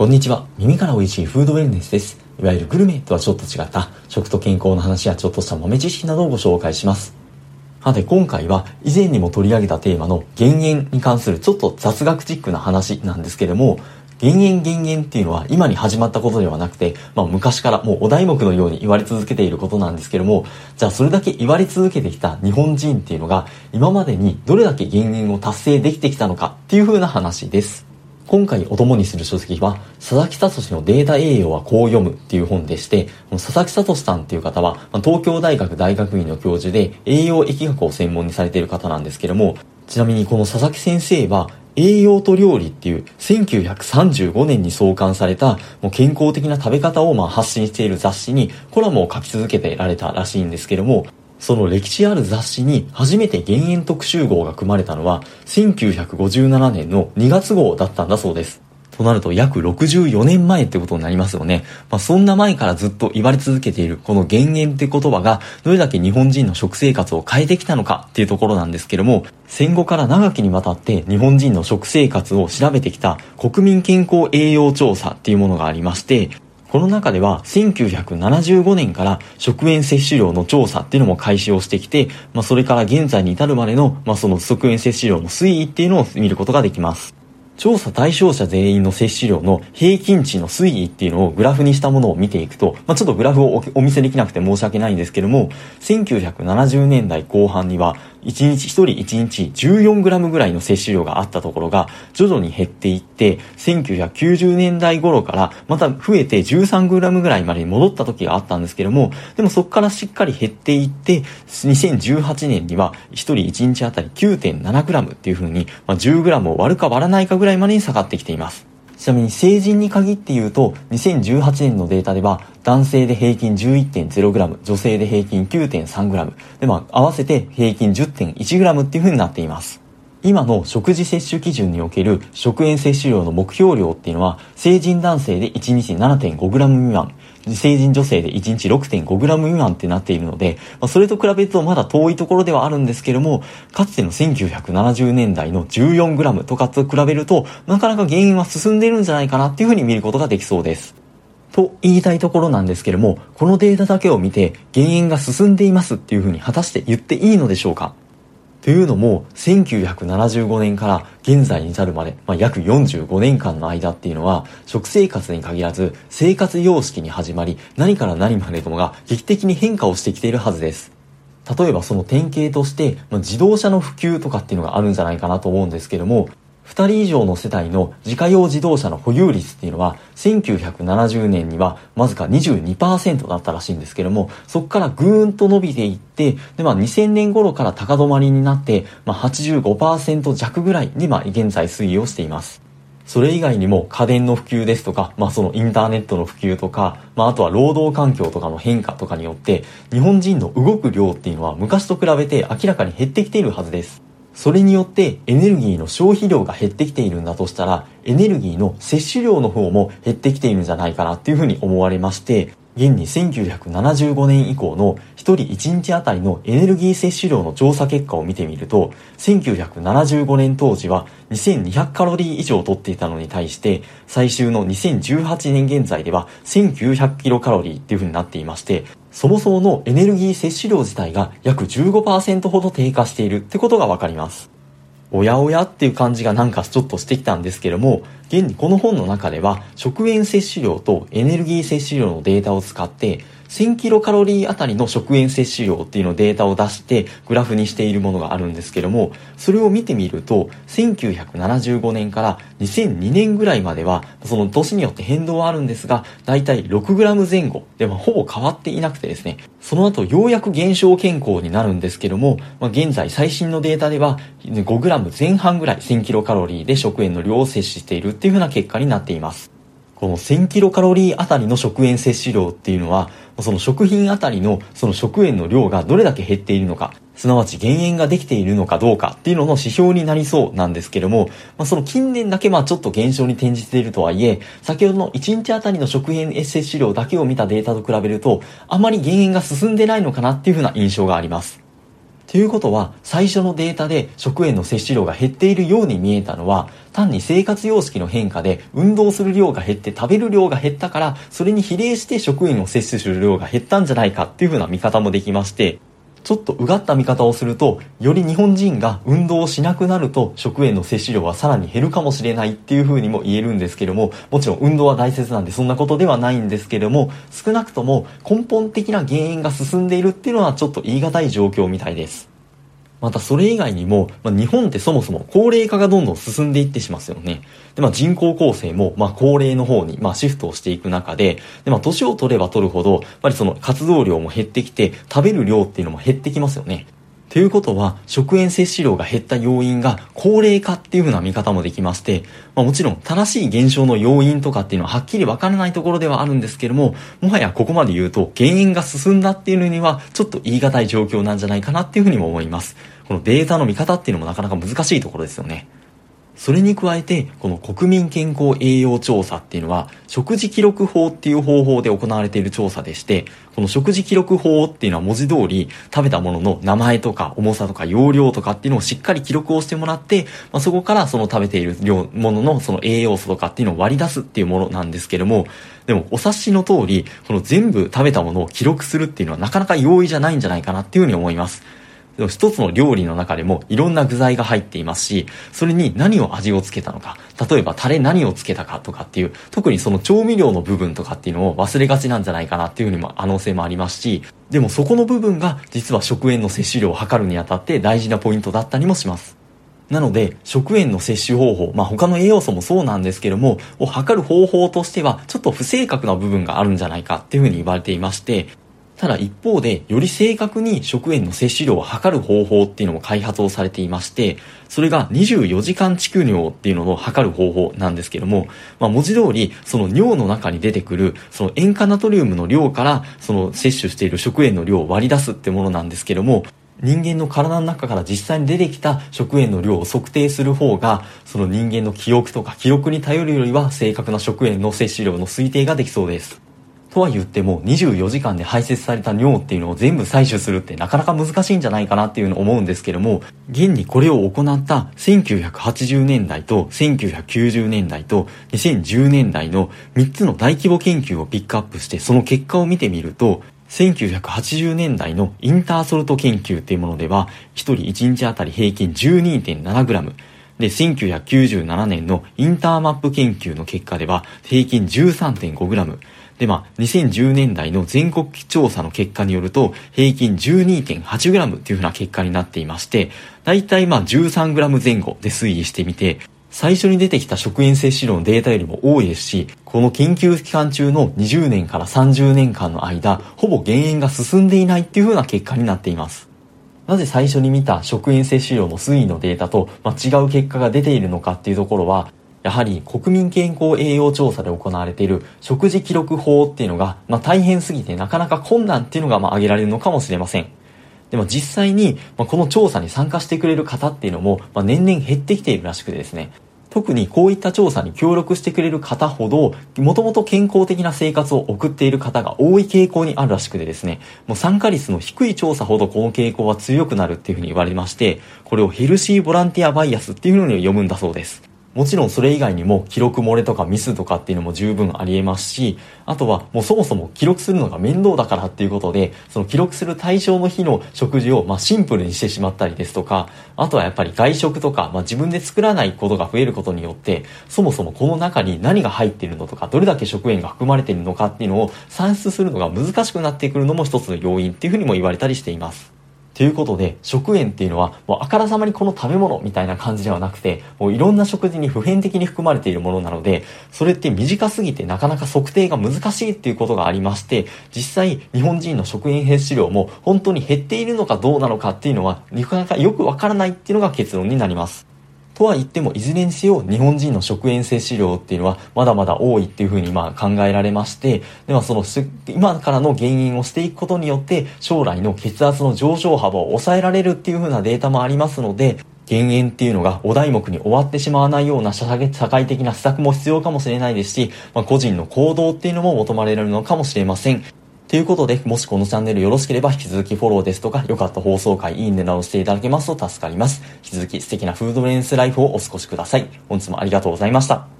こんにちは。耳から美味しいフードウェルネスです。いわゆるグルメとはちょっと違った食と健康の話やちょっとした豆知識などをご紹介します。さて今回は以前にも取り上げたテーマの減塩に関するちょっと雑学チックな話なんですけれども、減塩減塩っていうのは今に始まったことではなくて、まあ昔からもうお題目のように言われ続けていることなんですけども、じゃあそれだけ言われ続けてきた日本人っていうのが今までにどれだけ減塩を達成できてきたのかっていう風な話です。今回お供にする書籍は、佐々木聡のデータ栄養はこう読むっていう本でして、佐々木聡さんっていう方は、東京大学大学院の教授で栄養疫学を専門にされている方なんですけども、ちなみにこの佐々木先生は、栄養と料理っていう1935年に創刊されたもう健康的な食べ方をまあ発信している雑誌にコラムを書き続けてられたらしいんですけども、その歴史ある雑誌に初めて減塩特集号が組まれたのは1957年の2月号だったんだそうです。となると約64年前ってことになりますよね。まあ、そんな前からずっと言われ続けているこの減塩って言葉がどれだけ日本人の食生活を変えてきたのかっていうところなんですけども、戦後から長きにわたって日本人の食生活を調べてきた国民健康栄養調査っていうものがありまして、この中では1975年から食塩摂取量の調査っていうのも開始をしてきて、まあ、それから現在に至るまでの、まあ、その食塩摂取量の推移っていうのを見ることができます。調査対象者全員の摂取量の平均値の推移っていうのをグラフにしたものを見ていくと、まあ、ちょっとグラフをお見せできなくて申し訳ないんですけども、1970年代後半には1日1人1日 14g ぐらいの摂取量があったところが徐々に減っていって1990年代頃からまた増えて 13g ぐらいまでに戻った時があったんですけどもでもそこからしっかり減っていって2018年には1人1日あたり 9.7g っていう風に、まあ、10g を割るか割らないかぐらいまでに下がってきています。ちなみに成人に限って言うと、2018年のデータでは、男性で平均 11.0g、女性で平均 9.3g、で、まあ、合わせて平均 10.1g っていう風になっています。今の食事摂取基準における食塩摂取量の目標量っていうのは、成人男性で1日 7.5g 未満、成人女性で1日 6.5g 未満ってなっているので、まあ、それと比べるとまだ遠いところではあるんですけども、かつての1970年代の 14g とかと比べると、なかなか原因は進んでいるんじゃないかなっていうふうに見ることができそうです。と言いたいところなんですけども、このデータだけを見て、減塩が進んでいますっていうふうに果たして言っていいのでしょうか？というのも、1975年から現在に至るまで、まあ、約45年間の間っていうのは、食生活に限らず、生活様式に始まり、何から何までともが劇的に変化をしてきているはずです。例えばその典型として、まあ、自動車の普及とかっていうのがあるんじゃないかなと思うんですけども、2人以上の世帯の自家用自動車の保有率っていうのは1970年にはわずか22%だったらしいんですけどもそこからぐーんと伸びていってで、まあ、2000年頃から高止まりになって、まあ、85%弱ぐらいにまあ現在推移をしていますそれ以外にも家電の普及ですとか、まあそのインターネットの普及とか、まああとは労働環境とかの変化とかによって、日本人の動く量っていうのは昔と比べて明らかに減ってきているはずです。それによってエネルギーの消費量が減ってきているんだとしたら、エネルギーの摂取量の方も減ってきているんじゃないかなっていうふうに思われまして、現に1975年以降の1人1日あたりのエネルギー摂取量の調査結果を見てみると、1975年当時は2200カロリー以上取っていたのに対して、最終の2018年現在では1900キロカロリーっていう風になっていまして、そもそものエネルギー摂取量自体が約15%ほど低下しているってことがわかります。おやおやっていう感じがなんかちょっとしてきたんですけども、現にこの本の中では食塩摂取量とエネルギー摂取量のデータを使って1000キロカロリーあたりの食塩摂取量っていうのデータを出してグラフにしているものがあるんですけども、それを見てみると、1975年から2002年ぐらいまでは、その年によって変動はあるんですが、だいたい 6g 前後。で、まあ、ほぼ変わっていなくてですね、その後ようやく減少傾向になるんですけども、まあ、現在最新のデータでは 5g 前半ぐらい1000キロカロリーで食塩の量を摂取しているっていう風な結果になっています。この1000キロカロリーあたりの食塩摂取量っていうのは、その食品あたりのその食塩の量がどれだけ減っているのか、すなわち減塩ができているのかどうかっていうのの指標になりそうなんですけども、まあ、その近年だけまあちょっと減少に転じているとはいえ、先ほどの1日あたりの食塩摂取量だけを見たデータと比べると、あまり減塩が進んでないのかなっていうふうな印象があります。ということは、最初のデータで食塩の摂取量が減っているように見えたのは、単に生活様式の変化で運動する量が減って食べる量が減ったから、それに比例して食塩を摂取する量が減ったんじゃないかっていうふうな見方もできまして、ちょっとうがった見方をすると、より日本人が運動をしなくなると食塩の摂取量はさらに減るかもしれないっていうふうにも言えるんですけども、もちろん運動は大切なんでそんなことではないんですけども、少なくとも根本的な原因が進んでいるっていうのはちょっと言い難い状況みたいです。またそれ以外にも、まあ、日本ってそもそも高齢化がどんどん進んでいってしますよね。で、まあ、人口構成も、まあ、高齢の方に、まあ、シフトをしていく中で、で、まあ、年を取れば取るほど、やっぱりその活動量も減ってきて、食べる量っていうのも減ってきますよね。ということは、食塩摂取量が減った要因が高齢化っていう風な見方もできまして、まあ、もちろん正しい現象の要因とかっていうのははっきりわからないところではあるんですけども、もはやここまで言うと原因が進んだっていうのにはちょっと言い難い状況なんじゃないかなっていう風にも思います。このデータの見方っていうのもなかなか難しいところですよね。それに加えて、この国民健康栄養調査っていうのは、食事記録法っていう方法で行われている調査でして、この食事記録法っていうのは文字通り、食べたものの名前とか重さとか容量とかっていうのをしっかり記録をしてもらって、まあ、そこからその食べている量、もののその栄養素とかっていうのを割り出すっていうものなんですけども、でもお察しの通り、この全部食べたものを記録するっていうのはなかなか容易じゃないんじゃないかなっていうふうに思います。一つの料理の中でもいろんな具材が入っていますし、それに何を味をつけたのか、例えばタレ何をつけたかとかっていう、特にその調味料の部分とかっていうのを忘れがちなんじゃないかなっていうふうにも可能性もありますし、でもそこの部分が実は食塩の摂取量を測るにあたって大事なポイントだったりもします。なので、食塩の摂取方法、まあ他の栄養素もそうなんですけども、を測る方法としては、ちょっと不正確な部分があるんじゃないかっていうふうに言われていまして、ただ一方で、より正確に食塩の摂取量を測る方法っていうのも開発をされていまして、それが24時間蓄尿っていうのを測る方法なんですけども、まあ文字通り、その尿の中に出てくる、その塩化ナトリウムの量から、その摂取している食塩の量を割り出すってものなんですけども、人間の体の中から実際に出てきた食塩の量を測定する方が、その人間の記憶とか記録に頼るよりは正確な食塩の摂取量の推定ができそうです。とは言っても24時間で排泄された尿っていうのを全部採取するってなかなか難しいんじゃないかなっていうのを思うんですけども、現にこれを行った1980年代と1990年代と2010年代の3つの大規模研究をピックアップしてその結果を見てみると、1980年代のインターソルト研究っていうものでは、1人1日あたり平均 12.7g、で、1997年のインターマップ研究の結果では、平均 13.5g、で、まあ、2010年代の全国調査の結果によると、平均 12.8g っていう風な結果になっていまして、だいたいまあ 13g 前後で推移してみて、最初に出てきた食塩摂取量のデータよりも多いですし、この研究期間中の20年から30年間の間、ほぼ減塩が進んでいないっていう風な結果になっています。なぜ最初に見た食塩摂取量の推移のデータと、ま違う結果が出ているのかっていうところは、やはり国民健康栄養調査で行われている食事記録法っていうのが、まあ、大変すぎてなかなか困難っていうのがまあ挙げられるのかもしれません。でも実際に、まあ、この調査に参加してくれる方っていうのも、まあ、年々減ってきているらしくてですね。特にこういった調査に協力してくれる方ほど、もともと健康的な生活を送っている方が多い傾向にあるらしくてですね、もう参加率の低い調査ほどこの傾向は強くなるっていうふうに言われまして、これをヘルシーボランティアバイアスっていうふうに読むんだそうです。もちろんそれ以外にも記録漏れとかミスとかっていうのも十分あり得ますし、あとはもうそもそも記録するのが面倒だからっていうことで、その記録する対象の日の食事をまあシンプルにしてしまったりですとか、あとはやっぱり外食とか、まあ、自分で作らないことが増えることによって、そもそもこの中に何が入っているのとか、どれだけ食塩が含まれているのかっていうのを算出するのが難しくなってくるのも一つの要因っていうふうにも言われたりしています。ということで、食塩っていうのは、もうあからさまにこの食べ物みたいな感じではなくて、もういろんな食事に普遍的に含まれているものなので、それって短すぎてなかなか測定が難しいっていうことがありまして、実際日本人の食塩摂取量も本当に減っているのかどうなのかっていうのは、なかなかよくわからないっていうのが結論になります。とは言っても、いずれにせよ、日本人の食塩摂取量っていうのは、まだまだ多いっていうふうにまあ考えられまして、ではその、今からの減塩をしていくことによって、将来の血圧の上昇幅を抑えられるっていうふうなデータもありますので、減塩っていうのがお題目に終わってしまわないような社会的な施策も必要かもしれないですし、まあ、個人の行動っていうのも求められるのかもしれません。ということで、もしこのチャンネルよろしければ引き続きフォローですとか、良かった放送回、いいねなどしていただけますと助かります。引き続き素敵なフードレンスライフをお過ごしください。本日もありがとうございました。